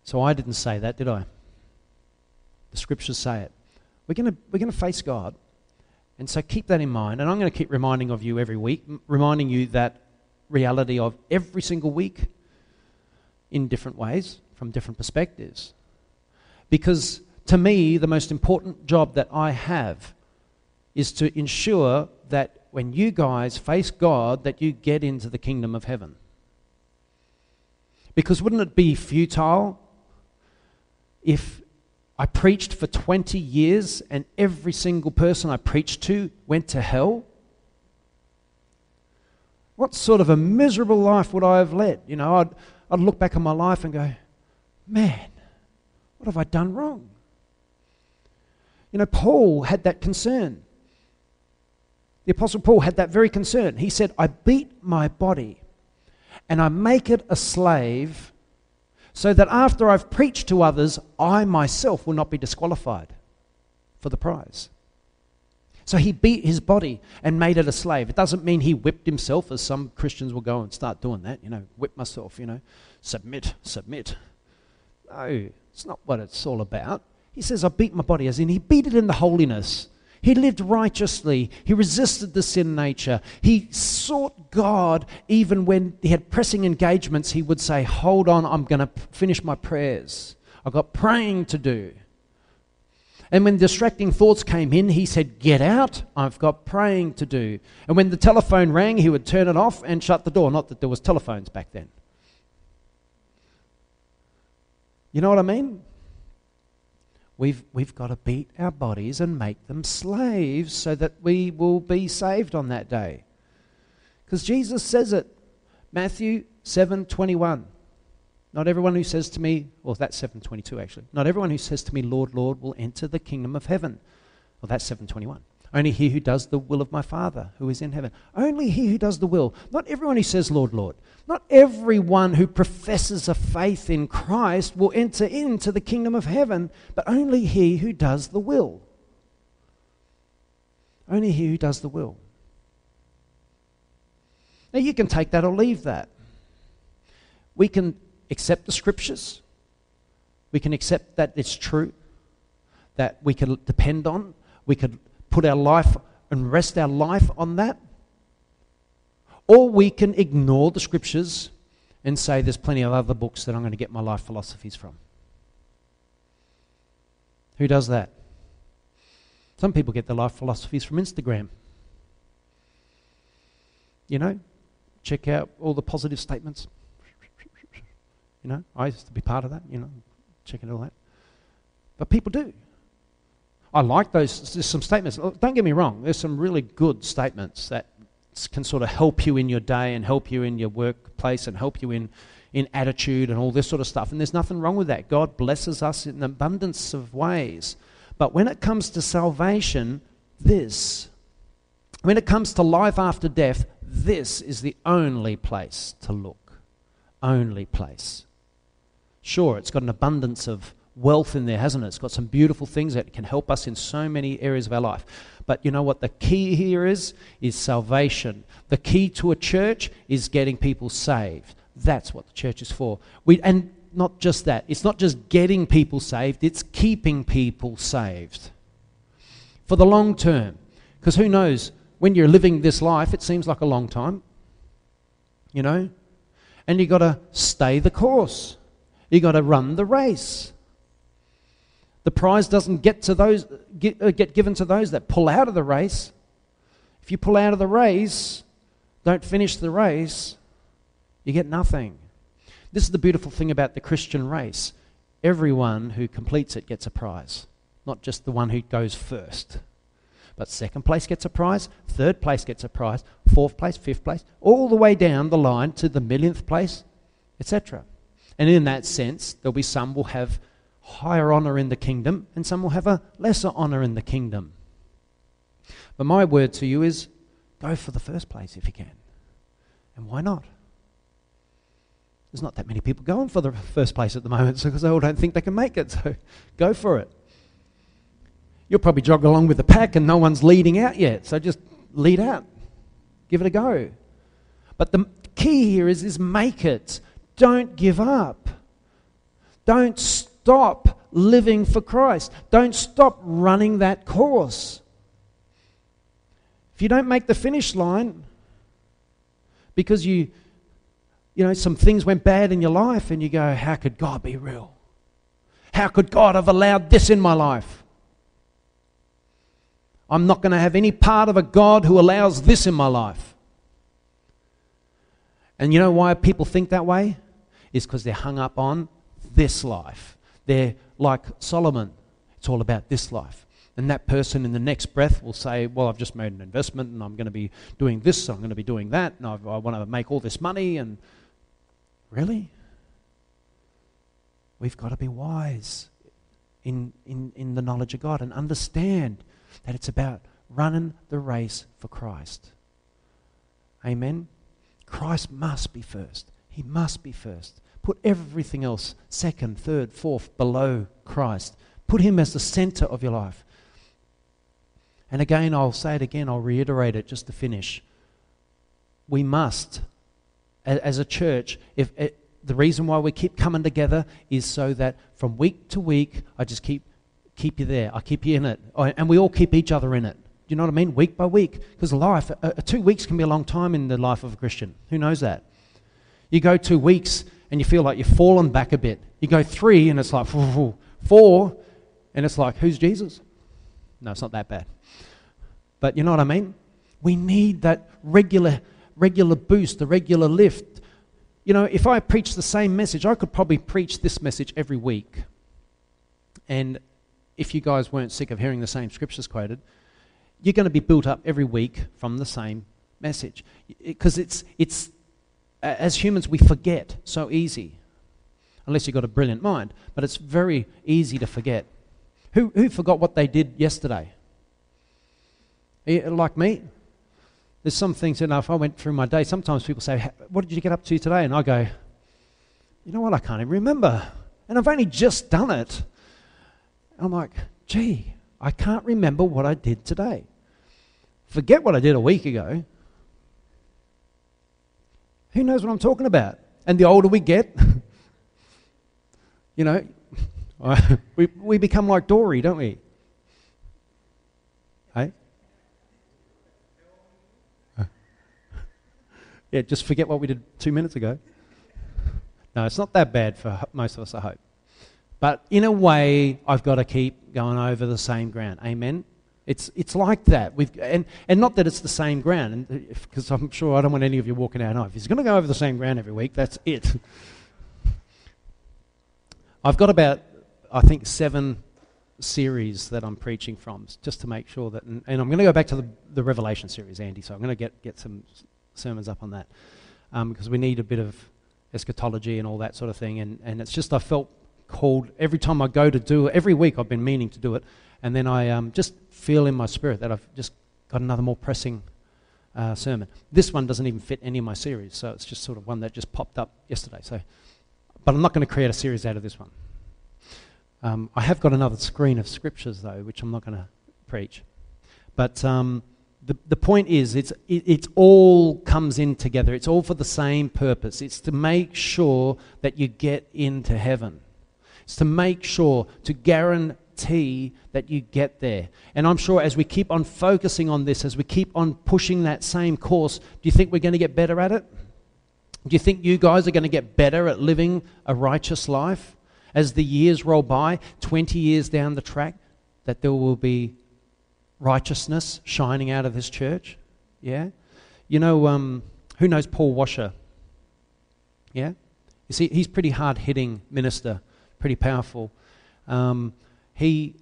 So I didn't say that, did I? The scriptures say it. We're going we're going to face God. And so keep that in mind. And I'm going to keep reminding of you every week, reminding you that reality of every single week in different ways, from different perspectives. Because to me, the most important job that I have is to ensure that when you guys face God, that you get into the kingdom of heaven. Because wouldn't it be futile if I preached for 20 years and every single person I preached to went to hell? What sort of a miserable life would I have led? You know, I'd, I'd look back on my life and go, man, What have I done wrong? You know, Paul had that concern. The Apostle Paul had that very concern. He said, I beat my body and I make it a slave so that after I've preached to others, I myself will not be disqualified for the prize. So he beat his body and made it a slave. It doesn't mean he whipped himself, as some Christians will go and start doing that, you know, whip myself, you know, submit, submit. No, it's not what it's all about. He says, I beat my body, as in he beat it in the holiness. He lived righteously. He resisted the sin nature. He sought God even when he had pressing engagements. He would say, Hold on, I'm going to finish my prayers. I've got praying to do. And when distracting thoughts came in, he said, Get out, I've got praying to do. And when the telephone rang, he would turn it off and shut the door. Not that there was telephones back then. You know what I mean? We've, we've got to beat our bodies and make them slaves so that we will be saved on that day. Because Jesus says it. Matthew 7 21. Not everyone who says to me, well, that's 722 actually. Not everyone who says to me, Lord, Lord, will enter the kingdom of heaven. Well, that's 721. Only he who does the will of my Father who is in heaven. Only he who does the will. Not everyone who says, Lord, Lord. Not everyone who professes a faith in Christ will enter into the kingdom of heaven, but only he who does the will. Only he who does the will. Now, you can take that or leave that. We can accept the scriptures. We can accept that it's true, that we can depend on. We could put our life and rest our life on that. Or we can ignore the scriptures and say there's plenty of other books that I'm going to get my life philosophies from. Who does that? Some people get their life philosophies from Instagram. You know, check out all the positive statements. You know, I used to be part of that, you know, checking all that. But people do. I like those. There's some statements. Oh, don't get me wrong. There's some really good statements that can sort of help you in your day and help you in your workplace and help you in, in attitude and all this sort of stuff. And there's nothing wrong with that. God blesses us in abundance of ways. But when it comes to salvation, this, when it comes to life after death, this is the only place to look. Only place. Sure, it's got an abundance of wealth in there, hasn't it? It's got some beautiful things that can help us in so many areas of our life. But you know what the key here is? Is salvation. The key to a church is getting people saved. That's what the church is for. We, and not just that. It's not just getting people saved, it's keeping people saved. For the long term. Because who knows, when you're living this life, it seems like a long time. You know? And you've got to stay the course. You've got to run the race. The prize doesn't get, to those, get, uh, get given to those that pull out of the race. If you pull out of the race, don't finish the race, you get nothing. This is the beautiful thing about the Christian race. Everyone who completes it gets a prize, not just the one who goes first. But second place gets a prize, third place gets a prize, fourth place, fifth place, all the way down the line to the millionth place, etc. And in that sense, there'll be some will have higher honor in the kingdom, and some will have a lesser honor in the kingdom. But my word to you is go for the first place if you can. And why not? There's not that many people going for the first place at the moment so because they all don't think they can make it. <laughs> So go for it. You'll probably jog along with the pack and no one's leading out yet. So just lead out. Give it a go. But the key here is, is make it. Don't give up. Don't stop living for Christ. Don't stop running that course. If you don't make the finish line because you you know some things went bad in your life and you go how could God be real? How could God have allowed this in my life? I'm not going to have any part of a God who allows this in my life. And you know why people think that way? is because they're hung up on this life. They're like Solomon, it's all about this life. And that person in the next breath will say, Well, I've just made an investment and I'm going to be doing this, and I'm going to be doing that, and I've, I want to make all this money. And really? We've got to be wise. in, in, in the knowledge of God and understand that it's about running the race for Christ. Amen? Christ must be first. He must be first. Put everything else second, third, fourth below Christ. Put Him as the center of your life. And again, I'll say it again, I'll reiterate it just to finish. We must, as a church, if it, eh, the reason why we keep coming together is so that from week to week, I just keep keep you there. I keep you in it, and we all keep each other in it. Do you know what I mean? Week by week, because life, uh, two weeks can be a long time in the life of a Christian. Who knows that? You go two weeks and you feel like you've fallen back a bit. You go three and it's like four, and it's like, who's Jesus? No, it's not that bad. But you know what I mean? We need that regular, regular boost, the regular lift. You know, if I preach the same message, I could probably preach this message every week. And if you guys weren't sick of hearing the same scriptures quoted, you're going to be built up every week from the same message. Because it's, it's, as humans, we forget so easy, unless you've got a brilliant mind. But it's very easy to forget. Who, who forgot what they did yesterday? Eh, like me? There's some things, you know, if I went through my day, sometimes people say, What did you get up to today? And I go, You know what? I can't even remember. And I've only just done it. I'm like, Gee, I can't remember what I did today. Forget what I did a week ago. Who knows what I'm talking about? And the older we get, <laughs> you know, <laughs> we, we become like Dory, don't we? Hey? <laughs> Yeah, just forget what we did two minutes ago. No, it's not that bad for most of us, I hope. But in a way, I've got to keep going over the same ground. Amen? It's, it's like that. We've, and, and not that it's the same ground, because I'm sure I don't want any of you walking out. No, if he's going to go over the same ground every week, that's it. <laughs> I've got about, I think, seven series that I'm preaching from, just to make sure that. And, and I'm going to go back to the, the Revelation series, Andy, so I'm going to get, get some sermons up on that um, because we need a bit of eschatology and all that sort of thing. And, and it's just I felt called every time I go to do it, every week I've been meaning to do it, and then I um, just feel in my spirit that I've just got another more pressing uh, sermon. This one doesn't even fit any of my series, so it's just sort of one that just popped up yesterday. So, but I'm not going to create a series out of this one. Um, I have got another screen of scriptures though, which I'm not going to preach. But um, the, the point is, it's, it, it all comes in together. It's all for the same purpose. It's to make sure that you get into heaven. It's to make sure, to guarantee that you get there. And I'm sure as we keep on focusing on this, as we keep on pushing that same course, do you think we're going to get better at it? Do you think you guys are going to get better at living a righteous life as the years roll by, 20 years down the track, that there will be righteousness shining out of this church. Yeah? You know, um, who knows Paul Washer? Yeah? You see, he's pretty hard hitting minister, pretty powerful. Um, he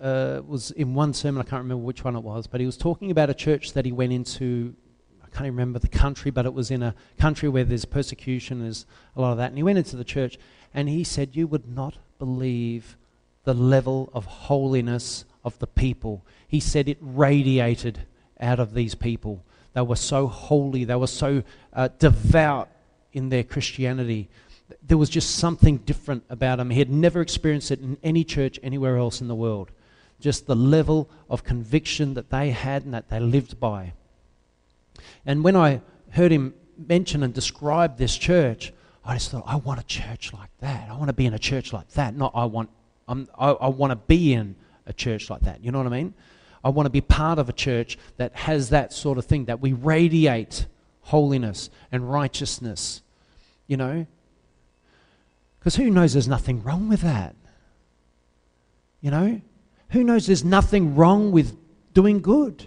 uh, was in one sermon, I can't remember which one it was, but he was talking about a church that he went into. I can't even remember the country, but it was in a country where there's persecution, there's a lot of that. And he went into the church and he said, You would not believe the level of holiness of the people. He said it radiated out of these people. They were so holy, they were so uh, devout in their Christianity. There was just something different about him. He had never experienced it in any church anywhere else in the world. Just the level of conviction that they had and that they lived by. And when I heard him mention and describe this church, I just thought, I want a church like that. I want to be in a church like that. Not I want, I'm, I, I want to be in a church like that. You know what I mean? I want to be part of a church that has that sort of thing, that we radiate holiness and righteousness, you know? Because who knows there's nothing wrong with that? You know? Who knows there's nothing wrong with doing good?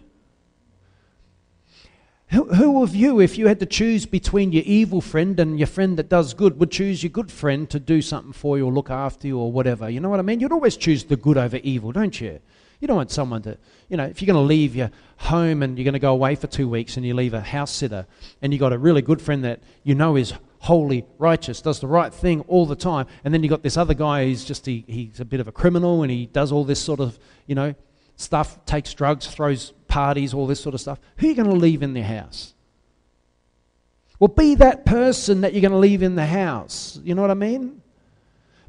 Who, who of you, if you had to choose between your evil friend and your friend that does good, would choose your good friend to do something for you or look after you or whatever? You know what I mean? You'd always choose the good over evil, don't you? You don't want someone to, you know, if you're going to leave your home and you're going to go away for two weeks and you leave a house sitter and you've got a really good friend that you know is holy, righteous, does the right thing all the time. And then you've got this other guy who's just, he, he's a bit of a criminal and he does all this sort of, you know, stuff, takes drugs, throws parties, all this sort of stuff. Who are you going to leave in their house? Well, be that person that you're going to leave in the house. You know what I mean?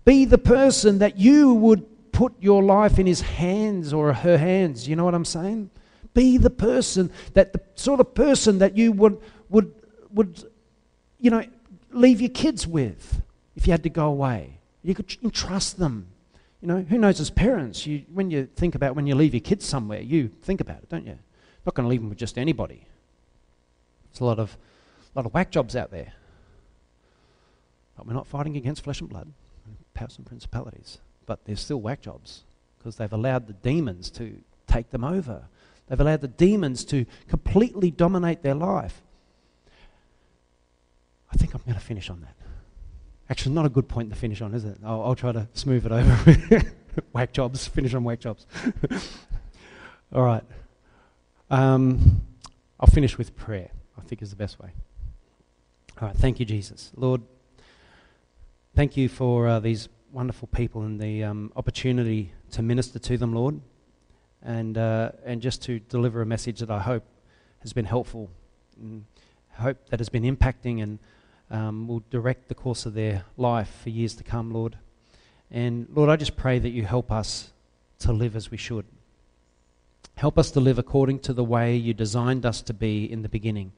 Be the person that you would put your life in his hands or her hands. You know what I'm saying? Be the person that the sort of person that you would would would you know leave your kids with if you had to go away. You could entrust them. You know, who knows as parents, you, when you think about when you leave your kids somewhere, you think about it, don't you? Not going to leave them with just anybody. There's a lot of, lot of whack jobs out there. But we're not fighting against flesh and blood, powers and principalities. But there's still whack jobs because they've allowed the demons to take them over. They've allowed the demons to completely dominate their life. I think I'm going to finish on that. Actually, not a good point to finish on, is it? I'll, I'll try to smooth it over. <laughs> whack jobs, finish on whack jobs. <laughs> All right. Um, I'll finish with prayer, I think is the best way. All right. Thank you, Jesus. Lord, thank you for uh, these wonderful people and the um, opportunity to minister to them, Lord, and, uh, and just to deliver a message that I hope has been helpful, hope that has been impacting and um, will direct the course of their life for years to come, Lord. And Lord, I just pray that you help us to live as we should. Help us to live according to the way you designed us to be in the beginning.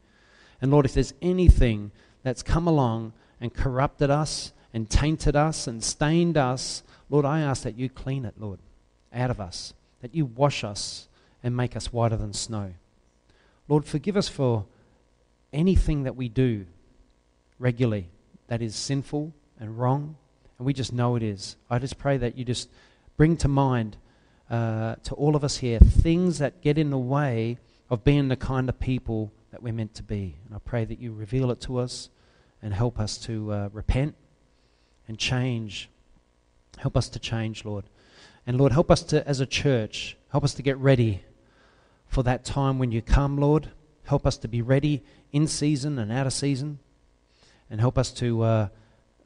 And Lord, if there's anything that's come along and corrupted us and tainted us and stained us, Lord, I ask that you clean it, Lord, out of us, that you wash us and make us whiter than snow. Lord, forgive us for anything that we do regularly that is sinful and wrong, and we just know it is. I just pray that you just bring to mind uh, to all of us here things that get in the way of being the kind of people that we're meant to be. And I pray that you reveal it to us and help us to uh, repent and change. Help us to change, Lord. And Lord, help us to, as a church, help us to get ready for that time when you come, Lord. Help us to be ready in season and out of season and help us to uh,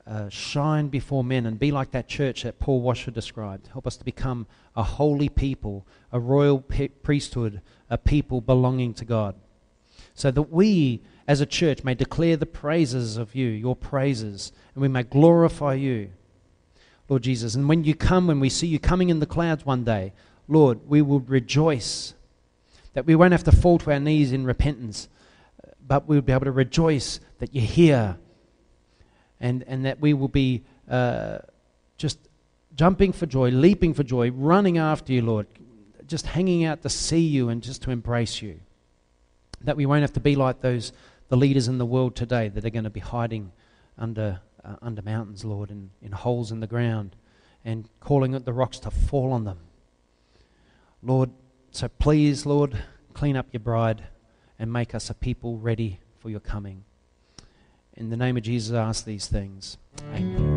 uh, shine before men and be like that church that Paul Washer described. Help us to become a holy people, a royal pe- priesthood, a people belonging to God. So that we, as a church, may declare the praises of you, your praises, and we may glorify you, Lord Jesus. And when you come, when we see you coming in the clouds one day, Lord, we will rejoice that we won't have to fall to our knees in repentance, but we'll be able to rejoice that you're here and, and that we will be uh, just jumping for joy, leaping for joy, running after you, Lord, just hanging out to see you and just to embrace you. That we won't have to be like those the leaders in the world today that are going to be hiding under uh, under mountains, Lord, and in holes in the ground, and calling the rocks to fall on them. Lord, so please, Lord, clean up your bride and make us a people ready for your coming. In the name of Jesus, I ask these things. Amen.